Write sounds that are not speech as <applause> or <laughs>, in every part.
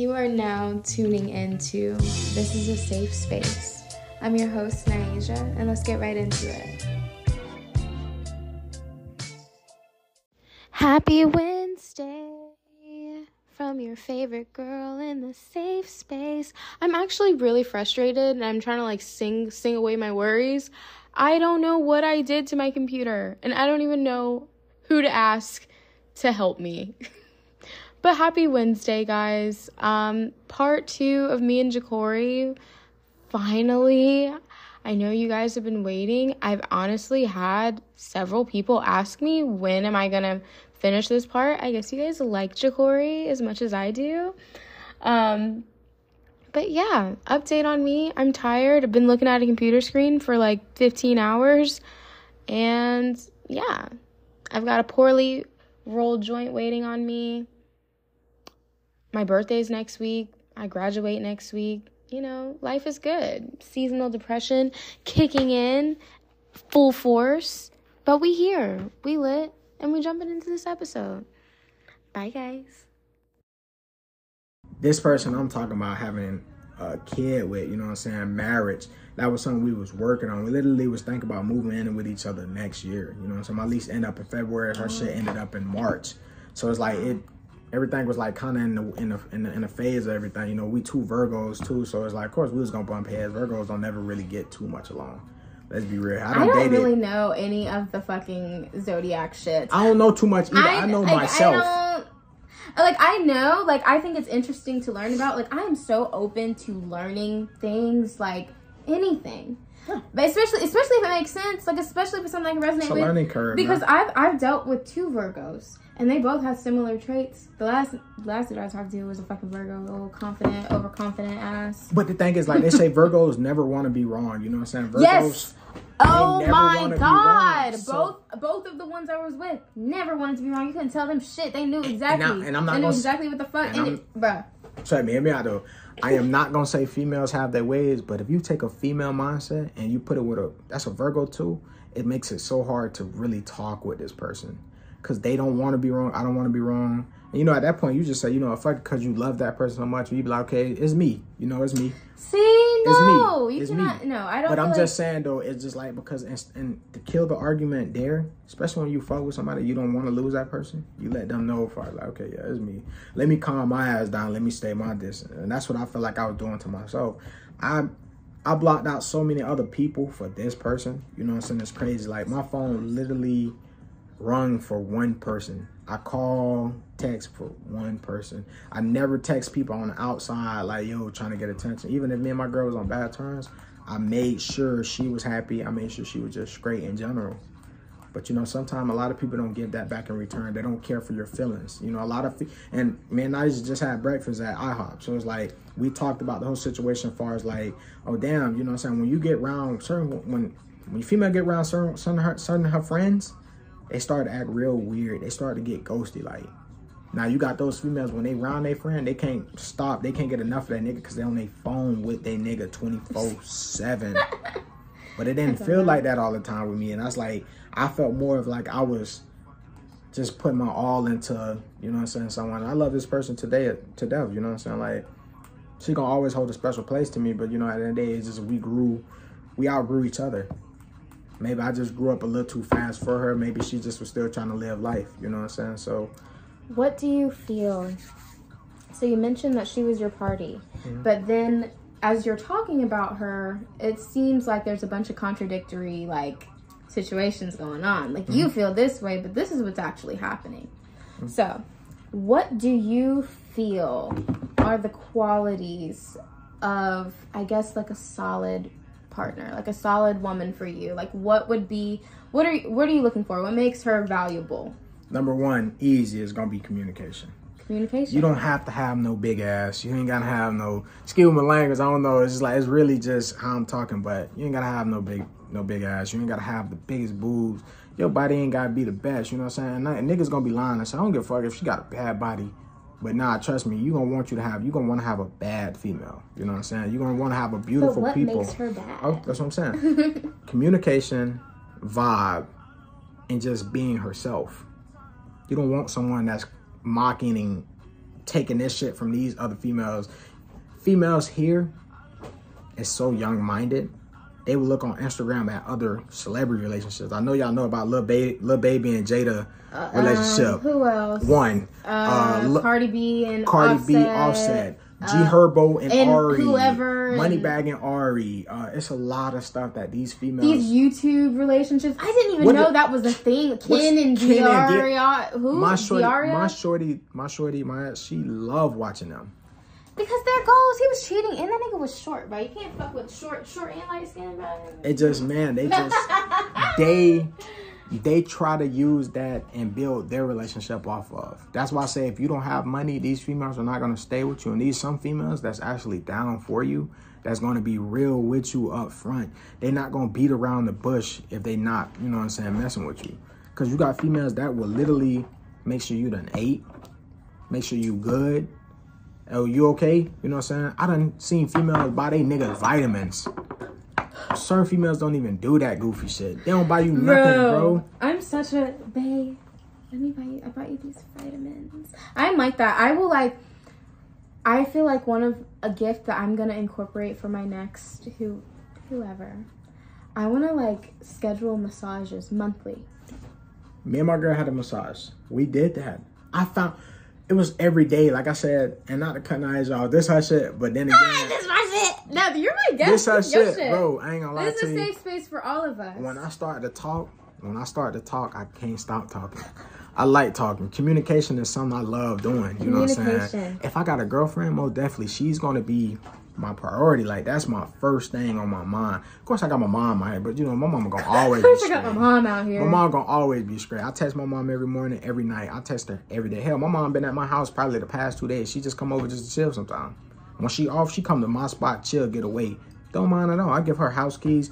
You are now tuning into This is a Safe Space. I'm your host, Naija, and let's get right into it. Happy Wednesday from your favorite girl in the safe space. I'm actually really frustrated and I'm trying to like sing sing away my worries. I don't know what I did to my computer and I don't even know who to ask to help me. <laughs> but happy Wednesday, guys. Um part 2 of me and Jacorrie finally I know you guys have been waiting. I've honestly had several people ask me when am I to finish this part. I guess you guys like Jacorrie as much as I do. Um, but yeah, update on me. I'm tired. I've been looking at a computer screen for like 15 hours. And yeah, I've got a poorly rolled joint waiting on me. My birthday's next week. I graduate next week. You know, life is good. Seasonal depression kicking in full force. But we here. We lit and we're jumping into this episode. Bye, guys. This person I'm talking about having a kid with, you know what I'm saying, marriage, that was something we was working on. We literally was thinking about moving in with each other next year. You know what I'm saying? My lease ended up in February. Her shit mm. ended up in March. So it's like it everything was like kind of in the in the, in the in the phase of everything. You know, we two Virgos too, so it's like, of course, we was gonna bump heads. Virgos don't never really get too much along. Let's be real. I don't, I don't really know any of the fucking zodiac shit. I don't know too much either. I, I know like, myself. I like I know, like I think it's interesting to learn about. Like I am so open to learning things, like anything. Yeah. But especially, especially if it makes sense, like especially for something I can resonate it's a with. learning curve. Because I've I've dealt with two Virgos, and they both have similar traits. The last last dude I talked to was a fucking Virgo, a little confident, overconfident ass. But the thing is, like they say, <laughs> Virgos never want to be wrong. You know what I'm saying? Virgos. Yes. Oh my god! So, both both of the ones I was with never wanted to be wrong. You couldn't tell them shit. They knew exactly. And, I, and I'm not. They knew exactly what the fuck. And, and it, bruh. Sorry, me, hear me out though. I am not gonna say females have their ways, but if you take a female mindset and you put it with a that's a Virgo too, it makes it so hard to really talk with this person because they don't want to be wrong. I don't want to be wrong. And, you know, at that point, you just say, you know, if I because you love that person so much, you be like, okay, it's me. You know, it's me. See, no, it's me. you it's cannot. Me. No, I don't. But I'm like... just saying though, it's just like because and, and, to kill the argument there, especially when you fuck with somebody, you don't want to lose that person. You let them know for like, okay, yeah, it's me. Let me calm my ass down. Let me stay my distance, and that's what I feel like I was doing to myself. I I blocked out so many other people for this person. You know what I'm saying? It's crazy. Like my phone literally rung for one person. I call, text for one person. I never text people on the outside like, yo, trying to get attention. Even if me and my girl was on bad terms, I made sure she was happy. I made sure she was just great in general. But you know, sometimes a lot of people don't give that back in return. They don't care for your feelings. You know, a lot of and man, I just had breakfast at IHOP, so it's like we talked about the whole situation as far as like, oh damn, you know, what I'm saying when you get around certain when when female get around certain certain her, certain her friends, they start to act real weird. They start to get ghosty. Like, now you got those females when they round their friend, they can't stop. They can't get enough of that nigga because they on their phone with their nigga 24 7. <laughs> But it didn't feel like that all the time with me. And I was like, I felt more of like I was just putting my all into, you know what I'm saying, someone. I love this person today to death, you know what I'm saying? Like, she gonna always hold a special place to me, but you know, at the end of the day, it's just we grew, we outgrew each other. Maybe I just grew up a little too fast for her. Maybe she just was still trying to live life. You know what I'm saying? So, what do you feel? So you mentioned that she was your party, mm-hmm. but then as you're talking about her, it seems like there's a bunch of contradictory like situations going on. Like mm-hmm. you feel this way, but this is what's actually happening. Mm-hmm. So, what do you feel are the qualities of I guess like a solid partner, like a solid woman for you? Like what would be what are you, what are you looking for? What makes her valuable? Number one, easy is gonna be communication. Communication. You don't have to have no big ass. You ain't gotta have no skill with language. I don't know. It's just like it's really just how I'm talking, but you ain't gotta have no big no big ass. You ain't gotta have the biggest boobs. Your body ain't gotta be the best. You know what I'm saying? And niggas gonna be lying. So I don't give a fuck if she got a bad body but nah, trust me, you gonna want you to have you gonna want to have a bad female. You know what I'm saying? You're gonna want to have a beautiful what people. Makes her bad? Oh, that's what I'm saying. <laughs> Communication, vibe, and just being herself. You don't want someone that's mocking and taking this shit from these other females. Females here is so young minded. They will look on Instagram at other celebrity relationships. I know y'all know about Lil, ba- Lil Baby and Jada relationship. Um, who else? One, Uh, Lil- Cardi B and Cardi Offset. B, Offset, G Herbo and, and Ari, whoever, Moneybagg and Ari. Uh, it's a lot of stuff that these females. These YouTube relationships. I didn't even know the- that was a thing. Ken and Ken Diaria. Who? my shorty, Diaria? my shorty, my shorty, my she love watching them. Their goals, he was cheating, and that nigga was short, bro. You can't fuck with short, short and light skin, bro. It just man, they just <laughs> they they try to use that and build their relationship off of. That's why I say if you don't have money, these females are not gonna stay with you. And these some females that's actually down for you, that's gonna be real with you up front. They're not gonna beat around the bush if they not, you know what I'm saying, messing with you. Cause you got females that will literally make sure you done ate, make sure you good. Oh, you okay? You know what I'm saying? I done seen females buy they niggas vitamins. Certain females don't even do that goofy shit. They don't buy you nothing, bro. I'm such a babe. Let me buy you. I bought you these vitamins. I'm like that. I will like. I feel like one of a gift that I'm gonna incorporate for my next who, whoever. I want to like schedule massages monthly. Me and my girl had a massage. We did that. I found it was every day, like I said, and not to cut eyes off. This her shit, but then ah, again, this my shit. No, you're my guest. this her This is shit, bro. I ain't gonna lie This to is a safe space for all of us. When I start to talk, when I start to talk, I can't stop talking. I like talking. Communication is something I love doing. You know what I'm saying? If I got a girlfriend, most definitely she's gonna be my priority. Like that's my first thing on my mind. Of course, I got my mom out here, but you know my mama gonna <laughs> always. be I got my mom out here. My mom gonna always be straight. I text my mom every morning, every night. I text her every day. Hell, my mom been at my house probably the past two days. She just come over just to chill sometimes. When she off, she come to my spot, chill, get away. Don't mind at all. I give her house keys.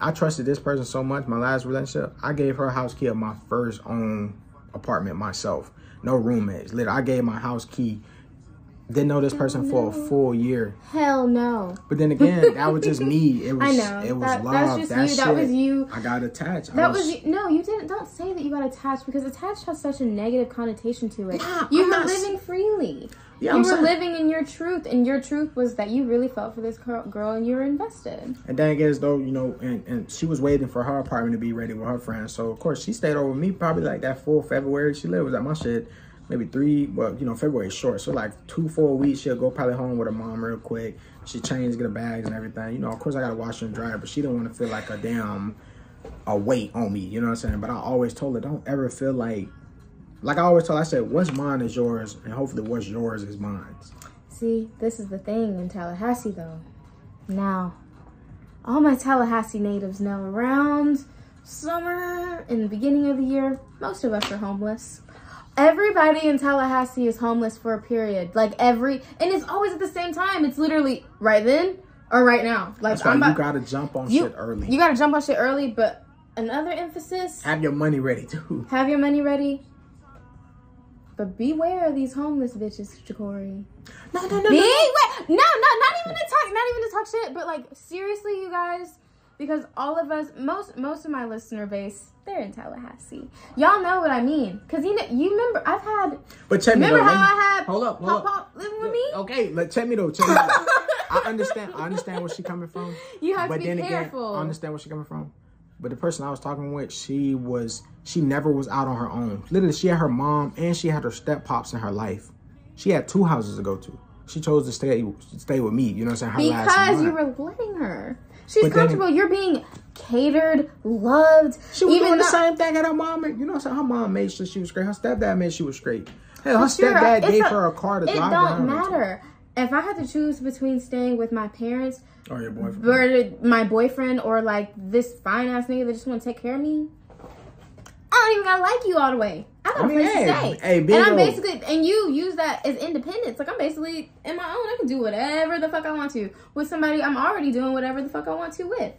I trusted this person so much. My last relationship, I gave her a house key of my first own apartment myself. No roommates. Literally, I gave my house key. Didn't know this person for a full year. Hell no. But then again, that was just me. <laughs> It was I know. it was That- love. that you. That was you. I got attached. I That was you. No, you didn't. Don't say that you got attached because attached has such a negative connotation to it. Nah, you I'm were not living freely. Yeah, you I'm were saying- living in your truth, and your truth was that you really felt for this girl, and you were invested. And then again, as though, you know, and, and she was waiting for her apartment to be ready with her friends. So of course she stayed over with me probably like that full February. She lived was at my shit. Maybe three, well, you know, February is short. So like two, four weeks, she'll go probably home with her mom real quick. She changes, get her bags and everything. You know, of course I gotta wash and dry, but she didn't want to feel like a damn a weight on me. You know what I'm saying? But I always told her, don't ever feel like like I always told her, I said, what's mine is yours, and hopefully what's yours is mine. See, this is the thing in Tallahassee, though. Now, all my Tallahassee natives know around summer in the beginning of the year, most of us are homeless. Everybody in Tallahassee is homeless for a period. Like every, and it's always at the same time. It's literally right then or right now. Like That's why I'm you gotta jump on you, shit early. You gotta jump on shit early, but another emphasis Have your money ready too. have your money ready. But beware of these homeless bitches, Jacorrie. No, no, no, Beware! No, no, not even to talk, not even to talk shit, but like seriously, you guys, because all of us, most, most of my listener base, they're in Tallahassee. Y'all know what I mean, cause you know, you remember, I've had. But check me though. how I had Hold up, hold Pop up. Pop living with me? Okay, let check me though. Check me though. I understand. I understand where she coming from. <laughs> You have but to be then careful. again, I understand where she coming from. But the person I was talking with, she was she never was out on her own. Literally, she had her mom and she had her step pops in her life. She had two houses to go to. She chose to stay stay with me. You know what I'm saying? Her last Because you were letting her. She's But then- comfortable. You're being catered, loved. She was even doing the same thing at her mom. You know what I'm saying? Her mom made sure she was great. Her stepdad made sure she was great. Hell, her Sure, stepdad gave a- her a car to It drive don't matter. If I had to choose between staying with my parents Or your boyfriend. or my boyfriend or like this fine ass nigga that just want to take care of me, I don't even gotta like you all the way. I got I a mean, to stay. hey, and I'm basically and you use that as independence. Like I'm basically in my own. I can do whatever the fuck I want to with somebody I'm already doing whatever the fuck I want to with.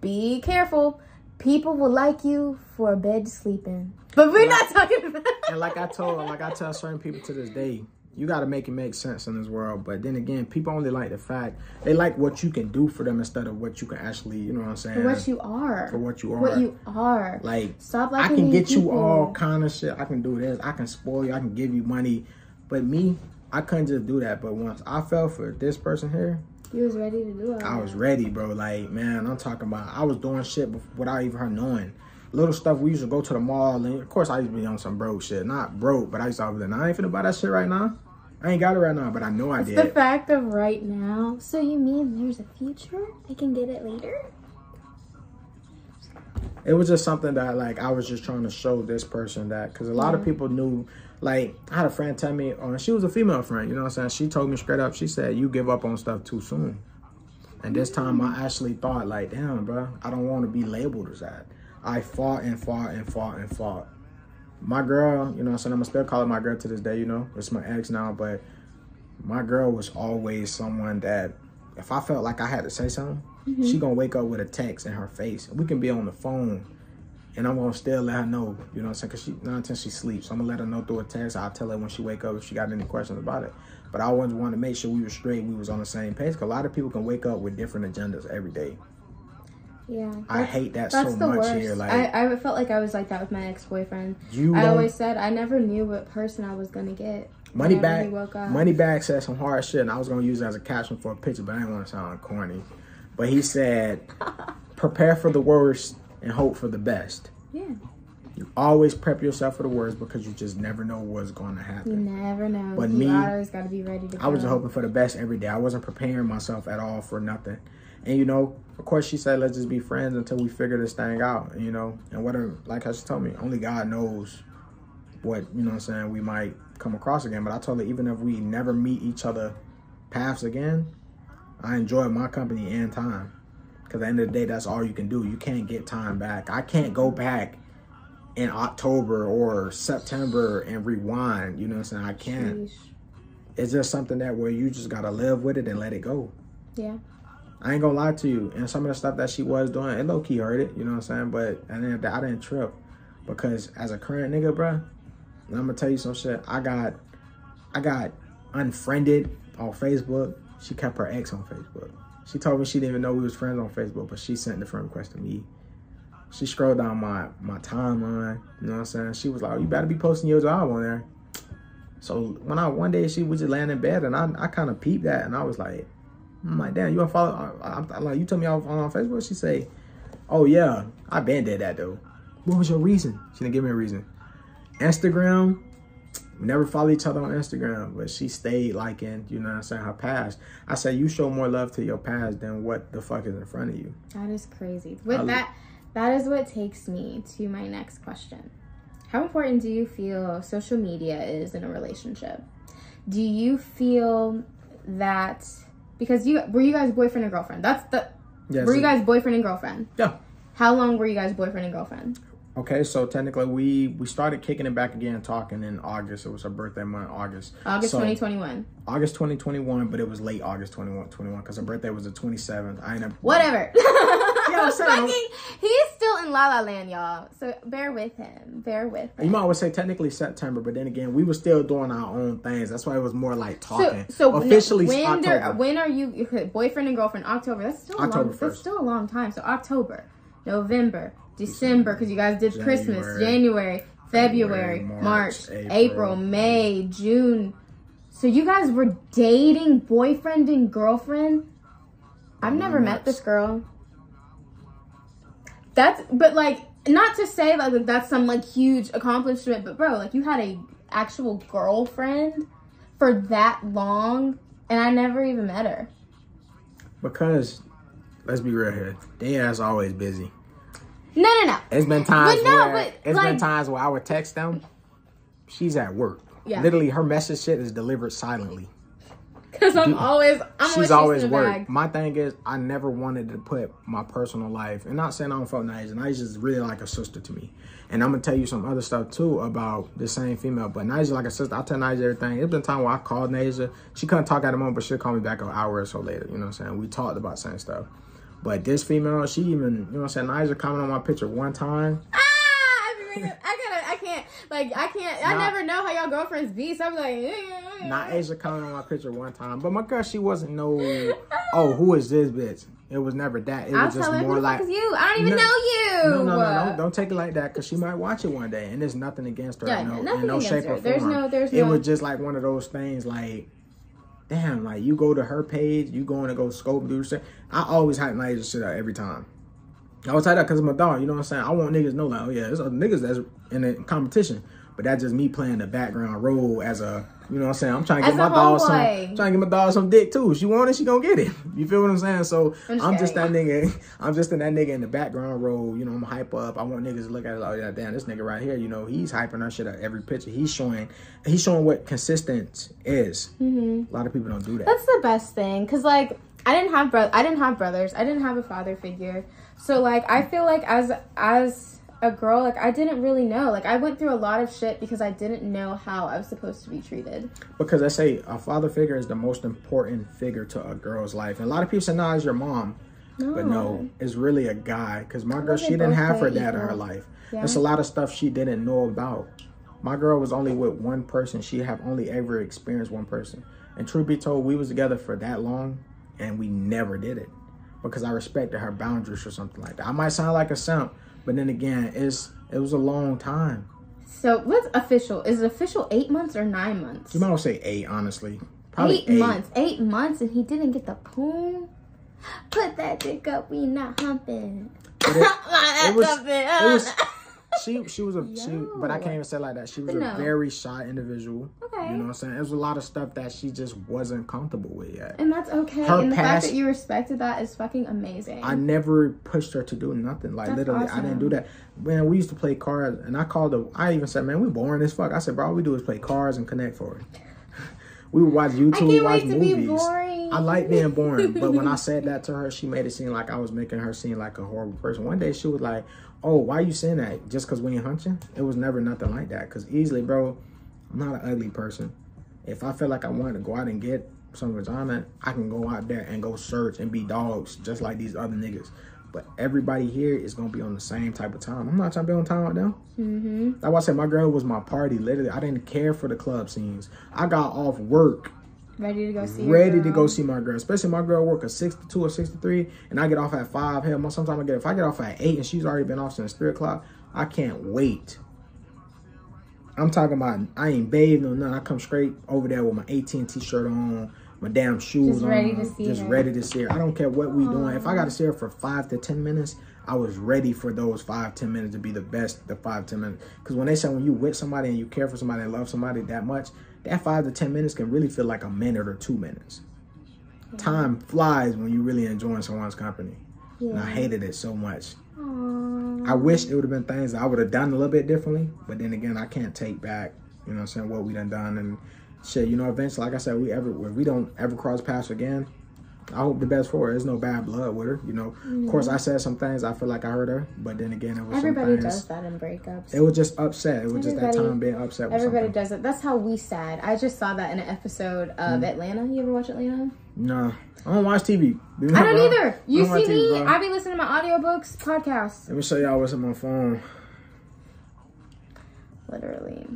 Be careful. People will like you for a bed to sleep in. But we're not talking about And like I <laughs> told, like I tell certain people to this day, you got to make it make sense in this world. But then again, people only like the fact they like what you can do for them instead of what you can actually, you know what I'm saying? for what you are. For what you are. What you are. like Stop I can get you all kind of shit. I can do this. I can spoil you. I can give you money. But me, I couldn't just do that. But once I fell for this person here, You was ready to do it. I was ready, bro. Like, man, I'm talking about. I was doing shit without even her knowing. Little stuff. We used to go to the mall, and of course, I used to be on some broke shit. Not broke, but I used to always. I ain't finna buy that shit right now. I ain't got it right now, but I know I It's did. It's the fact of right now. So you mean there's a future? I can get it later? it was just something that like I was just trying to show this person that because a lot of people knew like I had a friend tell me and she was a female friend you know what I'm saying she told me straight up she said you give up on stuff too soon and this time I mm. actually thought like damn bro I don't want to be labeled as that I fought and fought and fought and fought my girl you know what I'm saying I'm gonna still calling my girl to this day you know it's my ex now but my girl was always someone that if I felt like I had to say something mm-hmm. she gonna wake up with a text in her face. We can be on the phone, and I'm gonna still let her know. You know what I'm saying? Cause she not until she sleeps. So I'm gonna let her know through a text. I'll tell her when she wake up if she got any questions about it. But I always wanted to make sure we were straight. We was on the same page. Cause a lot of people can wake up with different agendas every day. Yeah. I hate that so much worst. here. Like I, I felt like I was like that with my ex boyfriend. you, I always said I never knew what person I was gonna get. Money whenever back, woke up. money back said some hard shit, and I was gonna use it as a caption for a picture, but I didn't want to sound corny. But he said, <laughs> "Prepare for the worst and hope for the best." Yeah. You always prep yourself for the worst because you just never know what's going to happen. You never know. But you me, always gotta be ready to I was go. hoping for the best every day. I wasn't preparing myself at all for nothing. And you know, of course, she said, "Let's just be friends until we figure this thing out." You know, and what, her- like how she told me, only God knows what you know. what I'm saying we might come across again. But I told her, even if we never meet each other paths again, I enjoy my company and time. Because at the end of the day, that's all you can do. You can't get time back. I can't go back in October or September and rewind. You know what I'm saying? I can't. Sheesh. It's just something that where you just gotta live with it and let it go. Yeah. I ain't gonna lie to you. And some of the stuff that she was doing, it low key hurt it. You know what I'm saying? But I didn't trip because as a current nigga, and I'm gonna tell you some shit. I got, I got unfriended on Facebook. She kept her ex on Facebook. She told me she didn't even know we was friends on Facebook, but she sent the friend request to me. She scrolled down my my timeline. You know what I'm saying? She was like, oh, "You better be posting your job on there." So when I one day she was just laying in bed and I I kind of peeped that and I was like, I'm like, damn, you gonna follow? I, I'm, I'm like, you told me I was on Facebook. She say, oh yeah, I been did that though. What was your reason? She didn't give me a reason. Instagram, we never follow each other on Instagram, but she stayed liking, you know what I'm saying, her past. I said, you show more love to your past than what the fuck is in front of you. That is crazy. But I- that that is what takes me to my next question. How important do you feel social media is in a relationship? Do you feel that because you were you guys boyfriend and girlfriend? That's the Yes. were you guys boyfriend and girlfriend? Yeah. How long were you guys boyfriend and girlfriend? Okay, so technically we we started kicking it back again, talking in August. It was her birthday month, August. August So- 2021. August 2021, but it was late August 21, 21 because her birthday was the 27th. I ended up Whatever. <laughs> Saying. Fucking- he's still in La La Land, y'all. So bear with him. Bear with him. You might always say technically September, but then again, we were still doing our own things. That's why it was more like talking. so no, officially when October. when are you boyfriend and girlfriend? October. That's still a October long. That's still a long time. So October, November, December, because you guys did Christmas, January, January, February, February, March, March, April, April, May, June. So you guys were dating, boyfriend and girlfriend. I've never met this girl. That's but like not to say like that's some like huge accomplishment, but bro, like you had a actual girlfriend for that long, and I never even met her. because let's be real here, they ass always busy. No, no, no. It's been times But no, where but, it's been times where I would text them. She's at work. Yeah. Literally, her message shit is delivered silently. Because I'm always I'm She's always, work. My thing is, I never wanted to put my personal life, and not saying I don't fuck Naija. Naija's is really like a sister to me. And I'm gonna tell you some other stuff too about the same female. But Naija like a sister. I tell Naija everything. It's been time where I called Naija. She couldn't talk at the moment, but she'll call me back an hour or so later. You know what I'm saying? We talked about same stuff. But this female, she even, you know what I'm saying? Naija commented on my picture one time. Ah, I, I gotta, I can't, like, I can't, I never know how y'all girlfriends be. So I'm like, eh. Not Asia commented on my picture one time, but my girl, she wasn't no. Oh, who is this bitch? It was never that. It was just tell her, more like you? I don't even No- know you. no, no, no, no, don't take it like that because she might watch it one day, and there's nothing against her. Yeah, no, nothing in no against shape her. or form. There's no- there's it no- was just like one of those things, like, damn, like you go to her page, you going to go scope do shit. I always hype my shit out every time. I always hype that because my dog. You know what I'm saying? I want niggas to know, like, oh yeah, there's other niggas that's in the competition, but that's just me playing the background role as a. You know what I'm saying? I'm trying to get my a dog some, trying to get my dog some dick too. She want it, she gonna get it. <laughs> You feel what I'm saying? So I'm I'm just that nigga. <laughs> I'm just in that nigga in the background role. You know, I'm hype up. I want niggas to look at it like, oh yeah, damn, this nigga right here. You know, he's hyping our shit at every picture. He's showing, he's showing what consistent is. Mm-hmm. A lot of people don't do that. That's the best thing, cause like I didn't have bro- I didn't have brothers. I didn't have a father figure. So like I feel like as as a girl, like I didn't really know. Like I went through a lot of shit because I didn't know how I was supposed to be treated. Because I say a father figure is the most important figure to a girl's life. And a lot of people say, nah, it's your mom. But no, it's really a guy. Because my girl, she didn't have her dad in her life. Yeah. There's a lot of stuff she didn't know about. My girl was only with one person. She have only ever experienced one person. And truth be told, we was together for that long, and we never did it because I respected her boundaries or something like that. I might sound like a simp, but then again, it's it was a long time. So what's official? Is it official eight months or nine months? You might want to say eight, honestly. Probably eight, months. Eight months, and he didn't get the poon. Put that dick up. We not humping. It- <laughs> it was- it was- <laughs> she she was a she, but I can't even say it like that. She was But a very shy individual. Okay. You know what I'm saying? It was a lot of stuff that she just wasn't comfortable with yet. And that's okay. Her and the past- fact that you respected that is fucking amazing. I never pushed her to do nothing. Like That's literally, I didn't do that. Man, we used to play cards, and I called her. I even said, "Man, we're boring as fuck." I said, "Bro, all we do is play cards and Connect Four it." <laughs> we would watch YouTube, watch wait to be movies. boring. I like being boring, but when I <laughs> said that to her, she made it seem like I was making her seem like a horrible person. One day she was like, "Oh, why you saying that? Just because we ain't hunting?" It was never nothing like that. Cause easily, bro, I'm not an ugly person. If I feel like I want to go out and get some vagina, I can go out there and go search and be dogs just like these other niggas. But everybody here is gonna be on the same type of time. I'm not trying to be on time with them. mm-hmm. That's why I said my girl was my party. Literally, I didn't care for the club scenes. I got off work Ready to go see. ready to go see my girl. Especially my girl work a six to two or six to three, and I get off at five. Hell, most- sometimes I get if I get off at eight and she's already been off since three o'clock. I can't wait. I'm talking about I ain't bathed or nothing. I come straight over there with my AT&T shirt on, my damn shoes Just on, ready to see just her. ready to see her. I don't care what we doing. If I got to see her for five to ten minutes, I was ready for those five ten minutes to be the best. The five ten minutes, because when they say when you with somebody and you care for somebody and love somebody that much, that five to ten minutes can really feel like a minute or two minutes. Time flies when you're really enjoying someone's company, and I hated it so much. Aw. I wish it would have been things I would have done a little bit differently, but then again, I can't take back, you know what I'm saying, what we done done and shit, you know, eventually, like I said, we ever, if we don't ever cross paths again, I hope the best for her. There's no bad blood with her, you know. Of course, I said some things I feel like I hurt her, but then again, it was Everybody some things. does that in breakups. It was just upset. It was just that time being upset with Everybody something. does it. That's how we sad. I just saw that in an episode of Mm. Atlanta. You ever watch Atlanta? No, I don't watch TV. I don't Bro, either. You don't see me? Bro. I be listening to my audiobooks, podcasts. Let me show y'all what's on my phone. literally.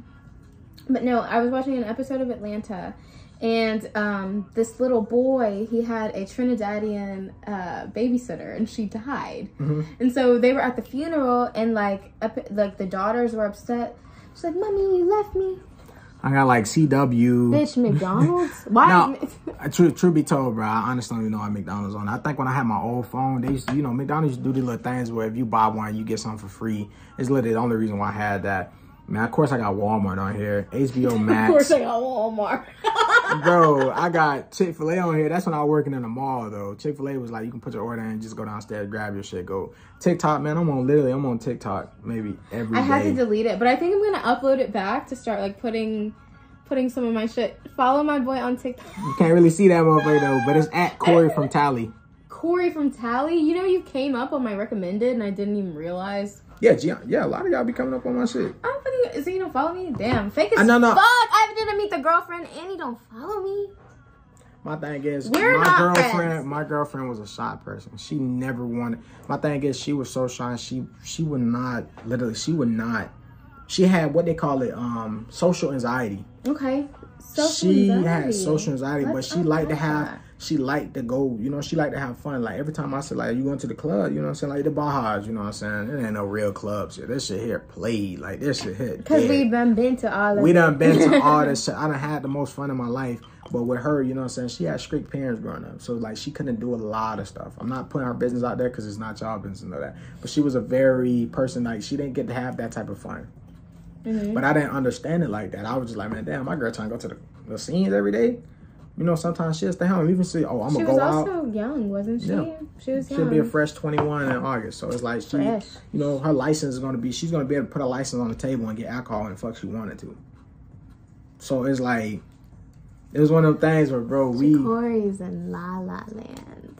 But no, I was watching an episode of Atlanta, and um, this little boy, he had a Trinidadian uh, babysitter, and she died. Mhm. And so they were at the funeral, and like, up, like the daughters were upset. She's like, "Mommy, you left me, I got like CW. bitch." <laughs> McDonald's? Why? No. Uh, True, truth be told, bro, I honestly don't even know how McDonald's on. I think when I had my old phone, they used to, you know, McDonald's do these little things where if you buy one, you get something for free. It's literally the only reason why I had that. Man, of course I got Walmart on here, HBO <laughs> Max. Of course, I got Walmart. <laughs> Bro, I got Chick Fil A on here. That's when I was working in the mall though. Chick Fil A was like, you can put your order in, and just go downstairs, grab your shit, go. TikTok, man, I'm on literally, I'm on TikTok maybe every day. I had to delete it, but I think I'm gonna upload it back to start like putting, putting some of my shit. Follow my boy on TikTok. you can't really see that motherfucker though, but it's at <laughs> Corey from Tally. Corey from Tally. You know, you came up on my recommended, and I didn't even realize. Yeah, Gian, yeah, a lot of y'all be coming up on my shit. I'm fucking. So you don't follow me? Damn, fake as I know, no. fuck. I didn't meet the girlfriend, and he don't follow me. My thing is, We're my girlfriend. friends. My girlfriend was a shy person. She never wanted. My thing is, she was so shy. She she would not literally. She would not. She had what they call it, um, social anxiety. Okay. Social she anxiety. had social anxiety, but she liked to have that. She liked to go, you know, she liked to have fun. Like every time I said, like, you going to the club, you know what I'm saying? Like the Bajas, you know what I'm saying? It ain't no real clubs here. This shit here played. Like this shit hit. Because dead. we've done been to all of We it. done been to <laughs> all this shit. I done had the most fun in my life. But with her, you know what I'm saying? She had strict parents growing up. So, like, she couldn't do a lot of stuff. I'm not putting her business out there because it's not y'all business and all that. But she was a very person, like, she didn't get to have that type of fun. Mhm. But I didn't understand it like that. I was just like, man, damn, my girl trying to go to the, the scenes every day. You know, sometimes she'll stay home. Even see, oh, I'm to go out. She was also young, wasn't she? Yeah. She was young. She'll be a fresh 21 in August. So it's like she, Fresh. you know, her license is going to be, she's going to be able to put a license on the table and get alcohol and fuck she wanted to. So it's like, it was one of them things where, bro, we, Corey's in La La Land.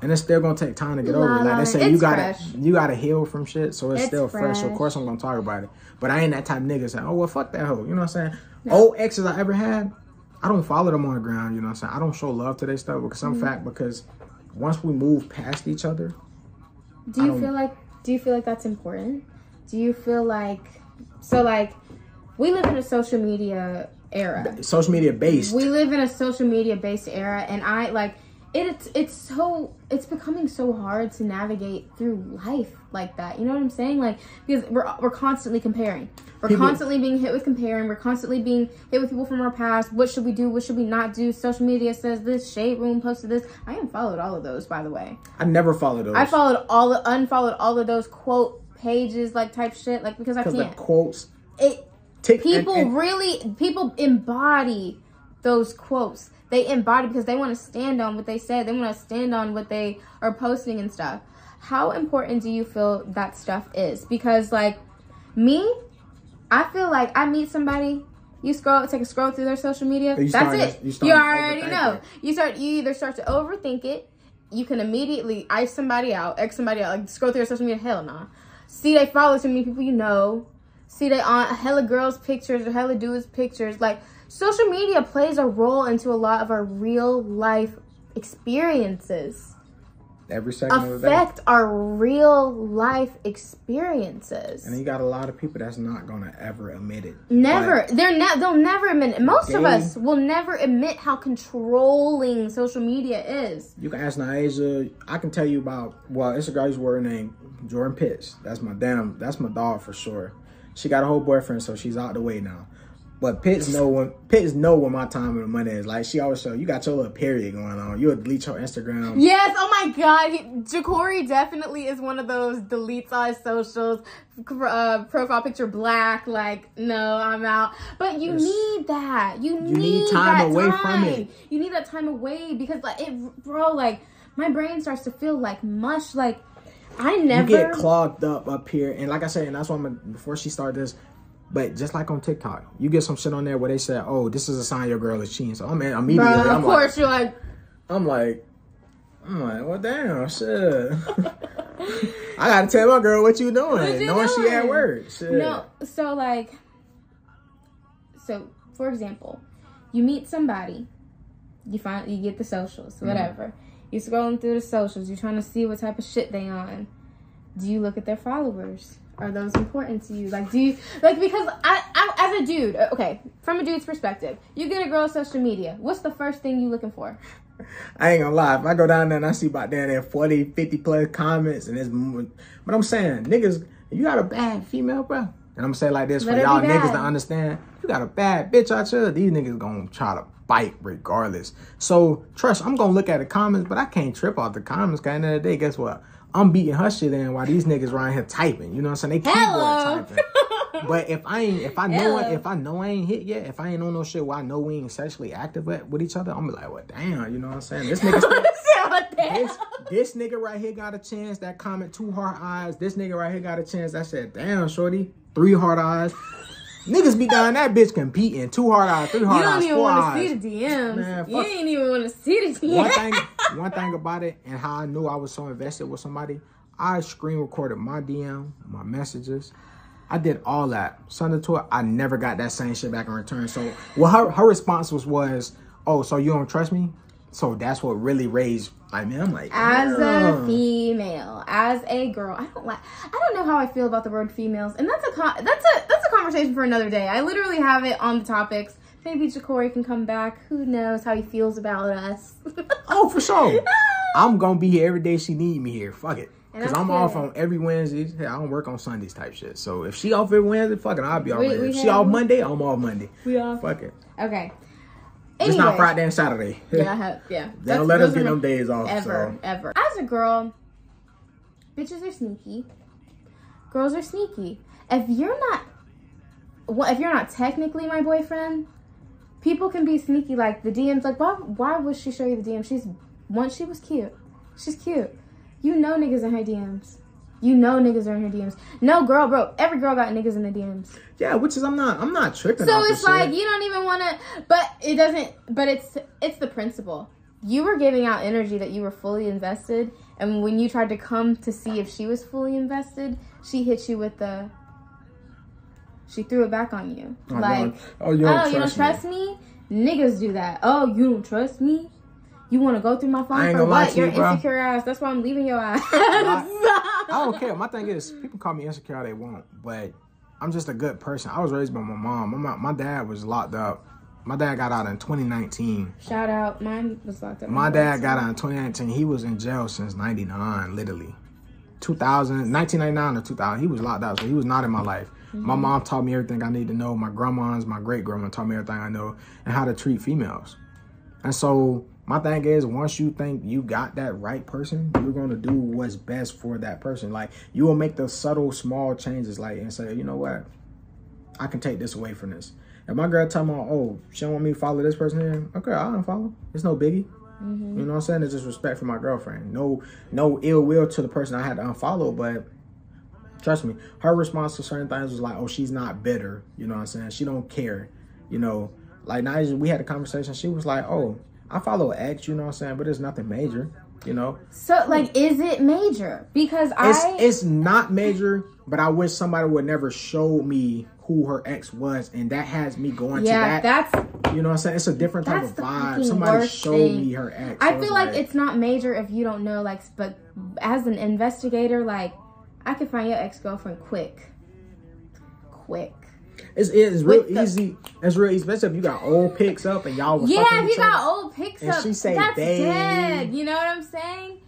and it's still going to take time to get over La it. Like they say, you got to, fresh. you got to heal from shit. So it's, It's still fresh. So of course I'm going to talk about it. But I ain't that type of nigga saying, oh, well, fuck that hoe. You know what I'm saying? Old exes I ever had, I don't follow them on the ground. You know what I'm saying? I don't show love to their stuff because Mm-hmm. some fact, because once we move past each other, Do you feel like do you feel like that's important? Do you feel like so like we live in a social media era. social media based. We live in a social media based era and I like it's it's so it's becoming so hard to navigate through life like that. You know what I'm saying? Like because we're we're constantly comparing. We're People- constantly being hit with comparing. We're constantly being hit with people from our past. What should we do? What should we not do? Social media says this. Shade Room posted this. I haven't followed all of those, by the way. I never followed those. I followed all, the unfollowed all of those quote pages, like type shit, like because I can't. quotes. It people and- and- really people embody those quotes. They embody because they want to stand on what they said. They want to stand on what they are posting and stuff. How important do you feel that stuff is? Because like me, I feel like I meet somebody. You scroll, take a scroll through their social media. That's it. you You, already know. it. You start. You either start to overthink it. You can immediately ice somebody out, X somebody out. Like scroll through their social media. Hell nah. See they follow too many people you know. See they on hella girls pictures or hella dudes pictures. Like social media plays a role into a lot of our real life experiences. every second of the day. Affect our real life experiences. And you got a lot of people that's not gonna ever admit it. Never. They're ne- they'll never admit it. Most of us will never admit how controlling social media is. You can ask Niaja. I can tell you about. Well, it's a girl who's word named Jordan Pitts. That's my damn. That's my dog for sure. She got a whole boyfriend, so she's out the way now. But Pitts know when Pitts know when my time and money is. Like she always show you got your little period going on. You'll delete your Instagram. Yes, oh my god. He, Jacorrie definitely is one of those deletes all his socials, uh, profile picture black, like, no, I'm out. But you Yes. need that. You, need need, time that away time. from it. You need that time away because, like, it, bro, like, my brain starts to feel like mush. Like, I You never. get clogged up up here, and like I said, and that's why I'm before she started this. But just like on TikTok, you get some shit on there where they say, "Oh, this is a sign your girl is cheating." So I'm immediately, bro, I'm of like, course, you're like, I'm like, I'm like, well, damn, shit. <laughs> I gotta tell my girl what you doing, What you knowing she at work. Shit. No, so like, so for example, you meet somebody, you find you get the socials, Mm-hmm. whatever. You scrolling through the socials, you're trying to see what type of shit they on. Do you look at their followers? Are those important to you? Like, do you like because I, I as a dude, uh, okay, from a dude's perspective, you get a girl's social media. What's the first thing you looking for? I ain't gonna lie. If I go down there and I see about down there 40, 50 plus comments, and it's, but I'm saying, niggas, you got a bad female, bro. And I'm saying like this Let for y'all niggas to understand. You got a bad bitch out here. These niggas gonna try to bite regardless. So trust, I'm gonna look at the comments, but I can't trip off the comments. Cause at the end of the day, guess what? I'm beating her shit in while these niggas around here typing. You know what I'm saying? They keyboard Hello. typing. <laughs> But if I ain't, if I know, Hello. if I know I ain't hit yet, if I ain't on no shit where I know we ain't sexually active with each other, I'm be like, well, damn, you know what I'm saying? This nigga, <laughs> still, What the hell? this, this nigga right here got a chance. That comment, two hard eyes. This nigga right here got a chance. I said, damn, shorty, three hard eyes. Niggas be down that bitch competing. Two hard eyes, three You hard don't eyes, even want to see the DMs. Man, you ain't even want to see the DMs. one thing, <laughs> one thing about it, and how I knew I was so invested with somebody, I screen recorded my DM, my messages. I did all that. Sent it to her. I never got that same shit back in return. So, well, her her response was was, "Oh, so you don't trust me?" So that's what really raised. I mean, I'm like, as a female, as a girl, I don't like. I don't know how I feel about the word females, and that's a that's a that's a conversation for another day. I literally have it on the topics. Maybe Jacorrie can come back. Who knows how he feels about us? <laughs> Oh, for sure. <laughs> I'm gonna be here every day she need me here. Fuck it. Cause I'm I'm off on every Wednesday. Hey, I don't work on Sundays type shit. So if she off every Wednesday, fuck it, I'll be off. If she off Monday, I'm off Monday. We off. Fuck it. Okay. It's not Friday and Saturday. <laughs> Yeah, I have. Yeah. They don't let us get them days off. Ever, So ever. As a girl, bitches are sneaky. Girls are sneaky. If you're not, well, if you're not technically my boyfriend, people can be sneaky. Like the DMs. Like why? Why would she show you the DM? She's once she was cute. She's cute. You know niggas in her DMs. You know niggas are in her DMs. No girl, bro. Every girl got niggas in the DMs. yeah, which is I'm not I'm not tripping. So it's like shit. you don't even want to, but it doesn't. But it's it's the principle. You were giving out energy that you were fully invested, and when you tried to come to see if she was fully invested, she hit you with the. She threw it back on you, Oh, like, oh, you don't oh, you don't trust me. Niggas do that. Oh, you don't trust me. You want to go through my phone for what? to you, Your bro. insecure ass. That's why I'm leaving your ass. <laughs> <laughs> I don't care. My thing is, people call me insecure they want, but I'm just a good person. I was raised by my mom. My my dad was locked up. My dad got out in 2019. Shout out. Mine was locked up. My dad got out in 2019. He was in jail since 99, literally. 2000, 1999 or 2000. He was locked out, so he was not in my life. My mom taught me everything I need to know. My grandmas, my great grandma taught me everything I know and how to treat females. And so my thing is, once you think you got that right person, you're gonna do what's best for that person. Like you will make the subtle, small changes, like and say, you know what, I can take this away from this. If my girl tell me, oh, she don't want me to follow this person here, okay, I'll unfollow. It's no biggie. Mm-hmm. You know what I'm saying? It's just respect for my girlfriend. No, no ill will to the person I had to unfollow, but trust me, her response to certain things was like, "Oh, she's not bitter." You know what I'm saying? She don't care. You know, like Nigel, we had a conversation. She was like, "Oh, I follow X." You know what I'm saying? But it's nothing major. You know, So like, is it major? Because it's I it's not major, but I wish somebody would never show me who her ex was, and that has me going yeah, to that. that's you know what I'm saying? It's a different type of vibe. Somebody showed thing. me her ex. I feel like it's not major if you don't know, like, but as an investigator, like, I can find your ex girlfriend quick, quick. It's it's real the- easy. It's real easy, especially if you got old pics up and y'all was Yeah, if you got old pics up, she say that's dead. You know what I'm saying?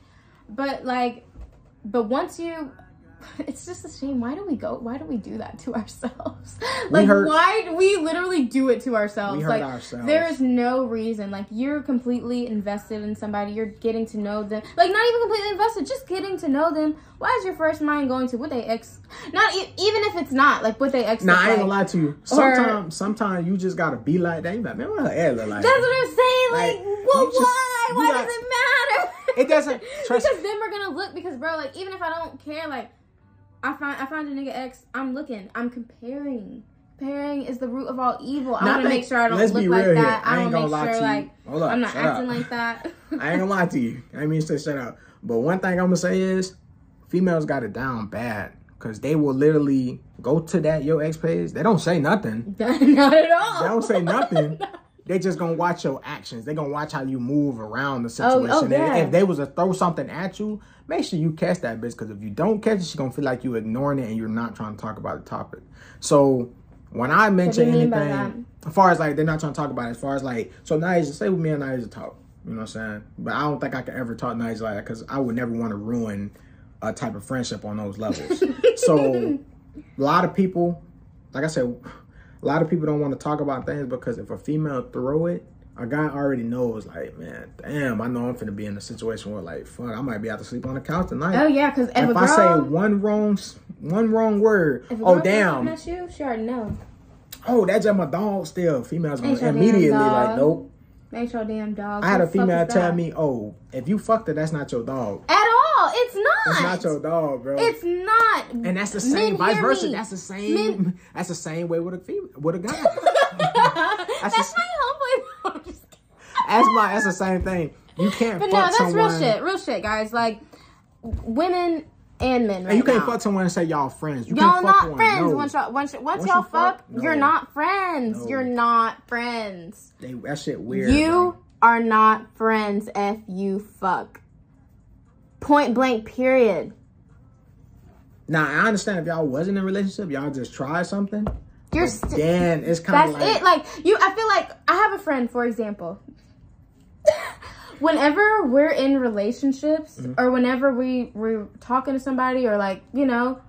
But like, but once you. <laughs> It's just a shame. Why do we go? Why do we do that to <laughs> ourselves? Like, hurt- why do we literally do it to ourselves? We hurt like, ourselves. there is no reason. Like, you're completely invested in somebody. You're getting to know them. Like, not even completely invested. Just getting to know them. Why is your first mind going to what they ex? Not e- even if it's not like what they ex. Nah, I ain't gonna lie to you. Sometimes, sometimes you just gotta be like that. You like, man, what her look like? That's what I'm saying. Like, Like, well, just- why? Why got- does it matter? It doesn't- <laughs> trust- because then we're gonna look. Because bro, like, even if I don't care, like, I find I find a nigga X. I'm looking. I'm comparing. Comparing is the root of all evil. I want to make sure I don't look like here. that. I I, don't make sure like Hold up, I'm not acting up. like that. I ain't gonna lie to you. I mean to say shut up. But one thing I'm gonna say is, females got it down bad because they will literally go to that your ex page. They don't say nothing. <laughs> not at all. They don't say nothing. <laughs> They just gonna watch your actions. They gonna watch how you move around the Oh, situation. oh, And yeah. If they was to throw something at you, make sure you catch that bitch. Because if you don't catch it, she gonna feel like you ignoring it and you're not trying to talk about the topic. So when I mention you anything, as far as like they're not trying to talk about it, as far as like so Niger, say with me and Niger talk. You know what I'm saying? But I don't think I could ever talk Niger like that because I would never want to ruin a type of friendship on those levels. <laughs> so a lot of people, like I said, a lot of people don't want to talk about things because if a female throw it, a guy already knows, like, man, damn, I know I'm finna be in a situation where, like, fuck, I might be out to sleep on the couch tonight. Oh yeah, because if, if I say one wrong, one wrong word, oh girl damn, That's you. She already know. oh that's just my dog. Still, females gonna immediately like, nope. Make your damn dog. I had a What the fuck female tell me, oh, if you fucked her, that's not your dog. at all. It's not. It's not your dog, bro. It's not. and that's the same, vice versa. me. That's the same. Men- That's the same way with a female, with a guy. <laughs> that's just- my homeboy. <laughs> No, I'm just kidding. That's my. That's the same thing. You can't But fuck no, that's someone. real shit. Real shit, guys. Like women and men. Right And you can't now. fuck someone and say y'all friends. You Y'all can't fuck one. friends. No. Once y'all once, once, Once y'all you fuck, fuck, no. you're not friends. No. You're not friends. They, that shit weird. you bro. are not friends if you fuck. Point blank. Period. Now I understand if y'all wasn't in a relationship, y'all just tried something. You're But st- then it's kind That's of like it. Like you, I feel like I have a friend, for example. <laughs> whenever we're in relationships mm-hmm. or whenever we we're talking to somebody or like you know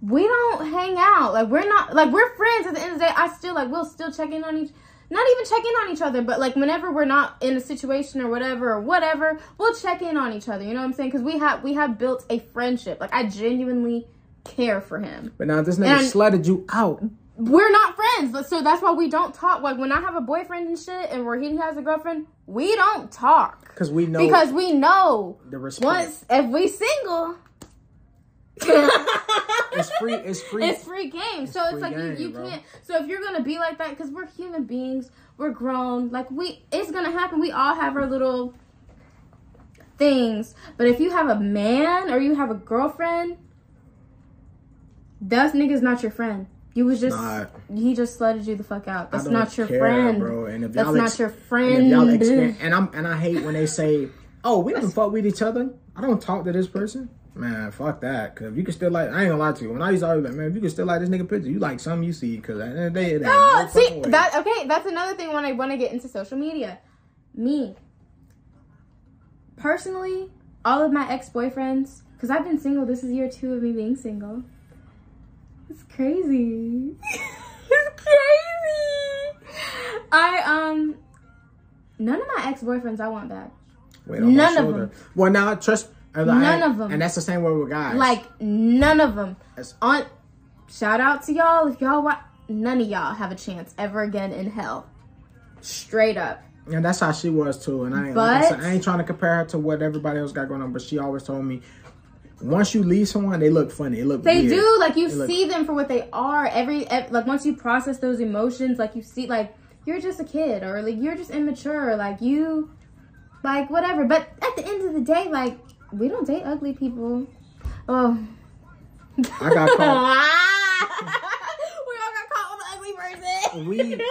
we don't hang out like we're not like we're friends at the end of the day i still like we'll still check in on each not even check in on each other but like whenever we're not in a situation or whatever or whatever we'll check in on each other you know what i'm saying? Because we have we have built a friendship. Like i genuinely care for him. But now this nigga And- slutted you out. we're not friends so that's why we don't talk. Like when i have a boyfriend and shit and where he has a girlfriend we don't talk. Because we know because we know the response. once if we single it's free. It's free. it's free game so it's like game, you, you can't so if you're gonna be like that because we're human beings we're grown like we it's gonna happen we all have our little things but if you have a man or you have a girlfriend that nigga's not your friend you was just he just slutted you the fuck out that's don't your care, friend bro. And if that's not ex- your And, friend y'all experience, and I'm and I hate when they say, "Oh, we don't fuck with each other." I don't talk to this person. Man, fuck that. Cause if you can still like, I ain't gonna lie to you. When I used to always like, man, if you can still like this nigga picture, you like something you see. Cause at the end of the day, it ain't Ah, no see that okay that's another thing when i want to get into social media me personally all of my ex-boyfriends because i've been single this is year two of me being single it's crazy <laughs> it's crazy i um none of my ex-boyfriends i want back my none of them. Well, now trust. None and- of them. And that's the same way with guys. like none of them That's- on shout out to y'all if y'all wa- none of y'all have a chance ever again in hell straight up And that's how she was too. And I ain't, like I, said, I ain't trying to compare her to what everybody else got going on, but she always told me, once you leave someone, they look funny. They look They weird. do like you They look- see them for what they are. Every, ev like once you process those emotions, like you see like you're just a kid or like you're just immature, like you, like whatever. But at the end of the day, like we don't date ugly people. Oh, I got <laughs> caught. <laughs> we all got caught with an ugly person. We- we- <laughs>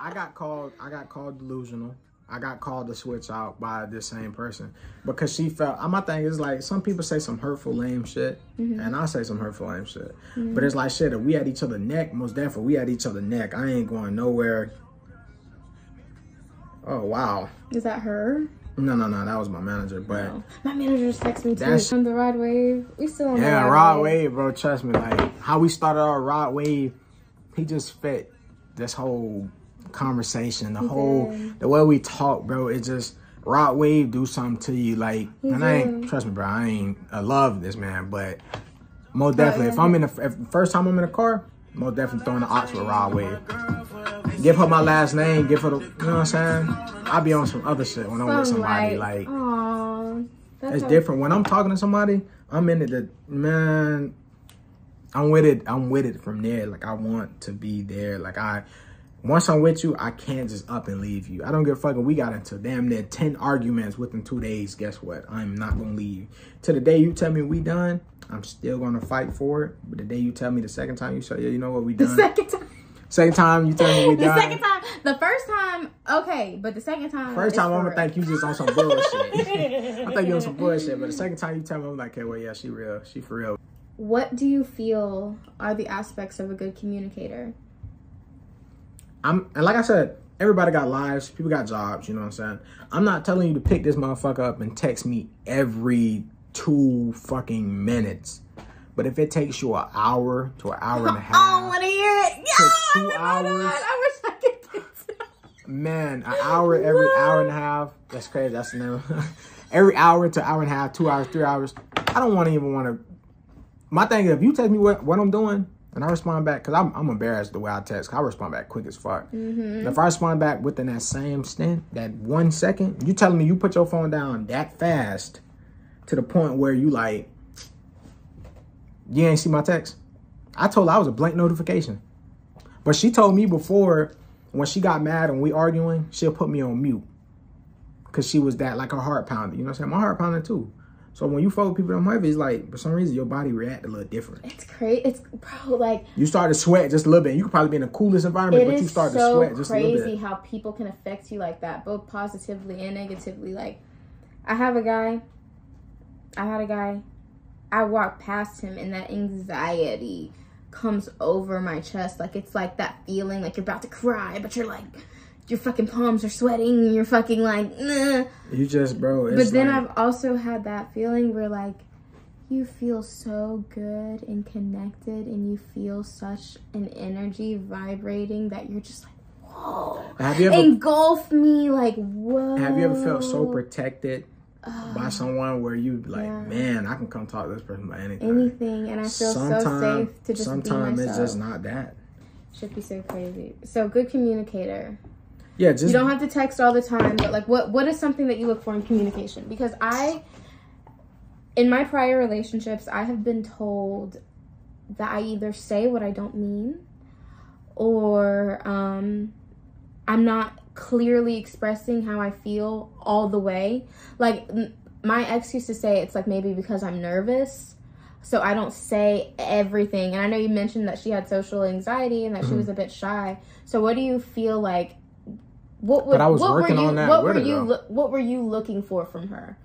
I got called. I got called delusional. I got called to switch out by this same person because she felt. uh, My thing is like some people say some hurtful, lame shit, Mm-hmm. and I say some hurtful, lame shit. But it's like shit. If we had each other neck, most definitely we had each other neck. I ain't going nowhere. Oh wow. Is that her? No, no, no. That was my manager, but. No. My texted me too. On the Rod Wave. We still on the Yeah, Rod, Rod Wave. Wave, bro. Trust me, like how we started our Rod Wave, he just fit this whole conversation, the whole did. the way we talk, bro. It just Rod Wave do something to you, like, and I ain't trust me, bro. I ain't I love this man, but most definitely, if I'm in the if first time I'm in the car, most definitely throwing the aux with Rod Wave. Give her my last name, give her the, you know what I'm saying? I'll be on some other shit when I'm with somebody, like Aw, that's it's different. When I'm talking to somebody, I'm in it. To, man, I'm with it. I'm with it from there. Like I want to be there. Like I, once I'm with you, I can't just up and leave you. I don't give a fuck. We got into damn near ten arguments within two days. Guess what? I'm not gonna leave. To the day you tell me we done, I'm still gonna fight for it. But the day you tell me the second time you say, yeah, you know what, we done. The second time. Second time you tell me we <laughs> The second time, the first time, okay, but the second time. First time I'm gonna think you just on some bullshit. <laughs> I think you on some bullshit, but the second time you tell me, I'm like, okay, well, yeah, she real, she for real. What do you feel are the aspects of a good communicator? I'm and like I said, everybody got lives, people got jobs, you know what I'm saying? I'm not telling you to pick this motherfucker up and text me every two fucking minutes. But if it takes you an hour to an hour and a <laughs> I don't half, want to hear it. Two oh I know hours. that. I wish I could man, an hour every hour and a half, that's crazy. That's never <laughs> every hour to hour and a half, two hours, three hours. I don't want to even want to. My thing is, if you text me what, what I'm doing and I respond back, because I'm, I'm embarrassed the way I text. I respond back quick as fuck. Mm-hmm. And if I respond back within that same stint, that one second, you telling me you put your phone down that fast to the point where you like, you ain't see my text. I told her I was a blank notification. But she told me before when she got mad and we arguing, she'll put me on mute. Cause she was that like a heart pounder. You know what I'm saying? My heart pounder too. So when you follow people on my it's like for some reason your body react a little different. It's crazy. It's bro, like You start to sweat just a little bit. You could probably be in the coolest environment, but you start to so sweat just a little bit. crazy how people can affect you like that, both positively and negatively. Like, I have a guy. I had a guy. I walk past him, and that anxiety comes over my chest. Like it's like that feeling, like you're about to cry, but you're like, your fucking palms are sweating and you're fucking like, nah. You just, bro. But then like, I've also had that feeling where like you feel so good and connected and you feel such an energy vibrating that you're just like, whoa. Have you ever engulf me like whoa. Have you ever felt so protected by someone where you like, yeah. man, I can come talk to this person about anything. anything and I feel so safe to just be sometimes myself. it's just not that. Should be so crazy. So good communicator. Yeah, just You don't have to text all the time, but like what what is something that you look for in communication? Because I in my prior relationships, I have been told that I either say what I don't mean or um I'm not clearly expressing how I feel all the way. Like my ex used to say it's like maybe because I'm nervous. So I don't say everything. And I know you mentioned that she had social anxiety and that Mm-hmm. she was a bit shy. So what do you feel like what would But I was what were you what were you what were you looking for from her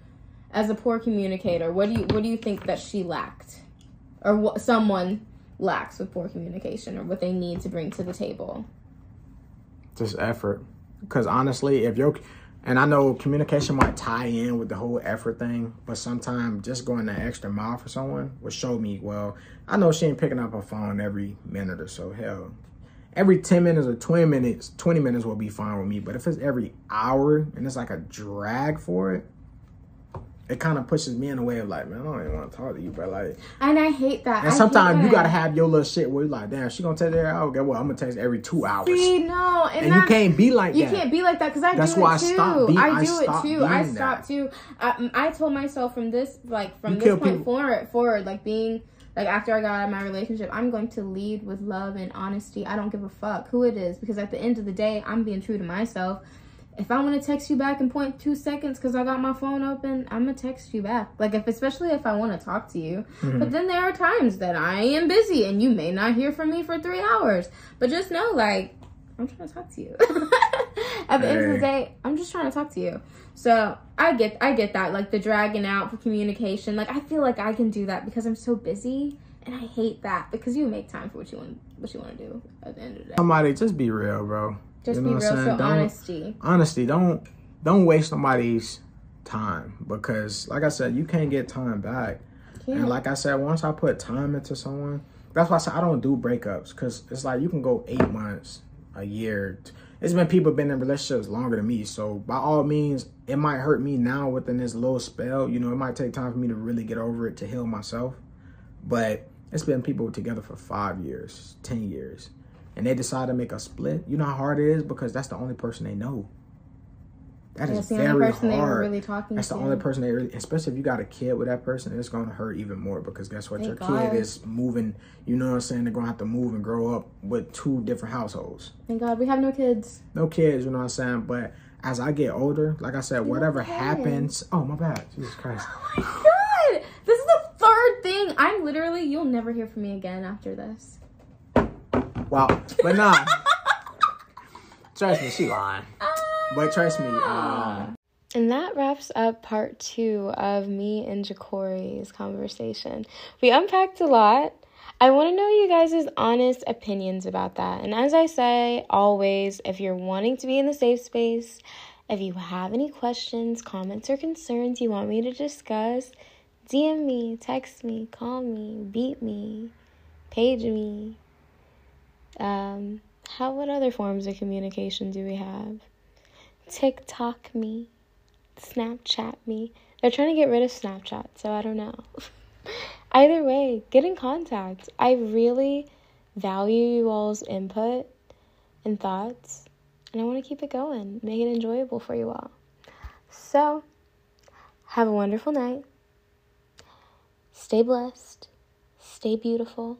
as a poor communicator? What do you what do you think that she lacked or what someone lacks with poor communication or what they need to bring to the table? just effort. Because honestly, if you're, and I know communication might tie in with the whole effort thing, but sometimes just going the extra mile for someone will show me, well, I know she ain't picking up her phone every minute or so. Hell, every 10 minutes or 20 minutes, 20 minutes will be fine with me. But if it's every hour and it's like a drag for it, it kind of pushes me in a way of like, man, I don't even want to talk to you, but like, And I hate that. And sometimes you that. gotta have your little shit where you're like, damn, she gonna text every hour. Get well, I'm gonna text every two hours. See, no, and, and you can't be like You that. can't be like that because I That's do why I it too. stopped being- I I do it too. I stopped too. I, um, I told myself from this, like from You this point people. forward, forward, like being like after I got out of my relationship, I'm going to lead with love and honesty. I don't give a fuck who it is because at the end of the day, I'm being true to myself. If I want to text you back in point two seconds because I got my phone open, I'm gonna text you back. Like if especially if I want to talk to you. Mm-hmm. But then there are times that I am busy and you may not hear from me for three hours. But just know, like, I'm trying to talk to you. <laughs> At the end of the day, I'm just trying to talk to you. So I get I get that, like the dragging out for communication. Like I feel like I can do that because I'm so busy and I hate that because you make time for what you want what you want to do at the end of the day. Somebody just be real, bro. Just You know be real, so? Don't- honesty. Honestly, don't don't waste somebody's time because, like I said, you can't get time back. Yeah. And like I said, once I put time into someone, that's why I said I don't do breakups because it's like you can go eight months, a year. It's been people been in relationships longer than me, so by all means, it might hurt me now within this little spell. You know, it might take time for me to really get over it to heal myself. But it's been people together for five years, ten years, and they decide to make a split. You know how hard it is because that's the only person they know. That is That's the very only person they were hard. really talking to. That's the only person they really, especially if you got a kid with that person, it's gonna hurt even more because guess what? Thank Your God. kid is moving. You know what I'm saying? They're gonna have to move and grow up with two different households. Thank God we have no kids. No kids. You know what I'm saying? But as I get older, like I said, whatever happens. Oh my bad. Jesus Christ. Oh my God! This is the third thing. I'm literally you'll never hear from me again after this. Wow. But nah. trust me, she lying. But trust me. Uh, And that wraps up part two of me and Jacorrie's conversation. We unpacked a lot. I want to know you guys' honest opinions about that. And as I say always, if you're wanting to be in the safe space, if you have any questions, comments, or concerns you want me to discuss, DM me, text me, call me, beat me, page me. Um, how what other forms of communication do we have? TikTok me. Snapchat me. They're trying to get rid of Snapchat, so I don't know. <laughs> Either way, get in contact. I really value you all's input and thoughts, and I want to keep it going, make it enjoyable for you all. So, have a wonderful night. Stay blessed, stay beautiful,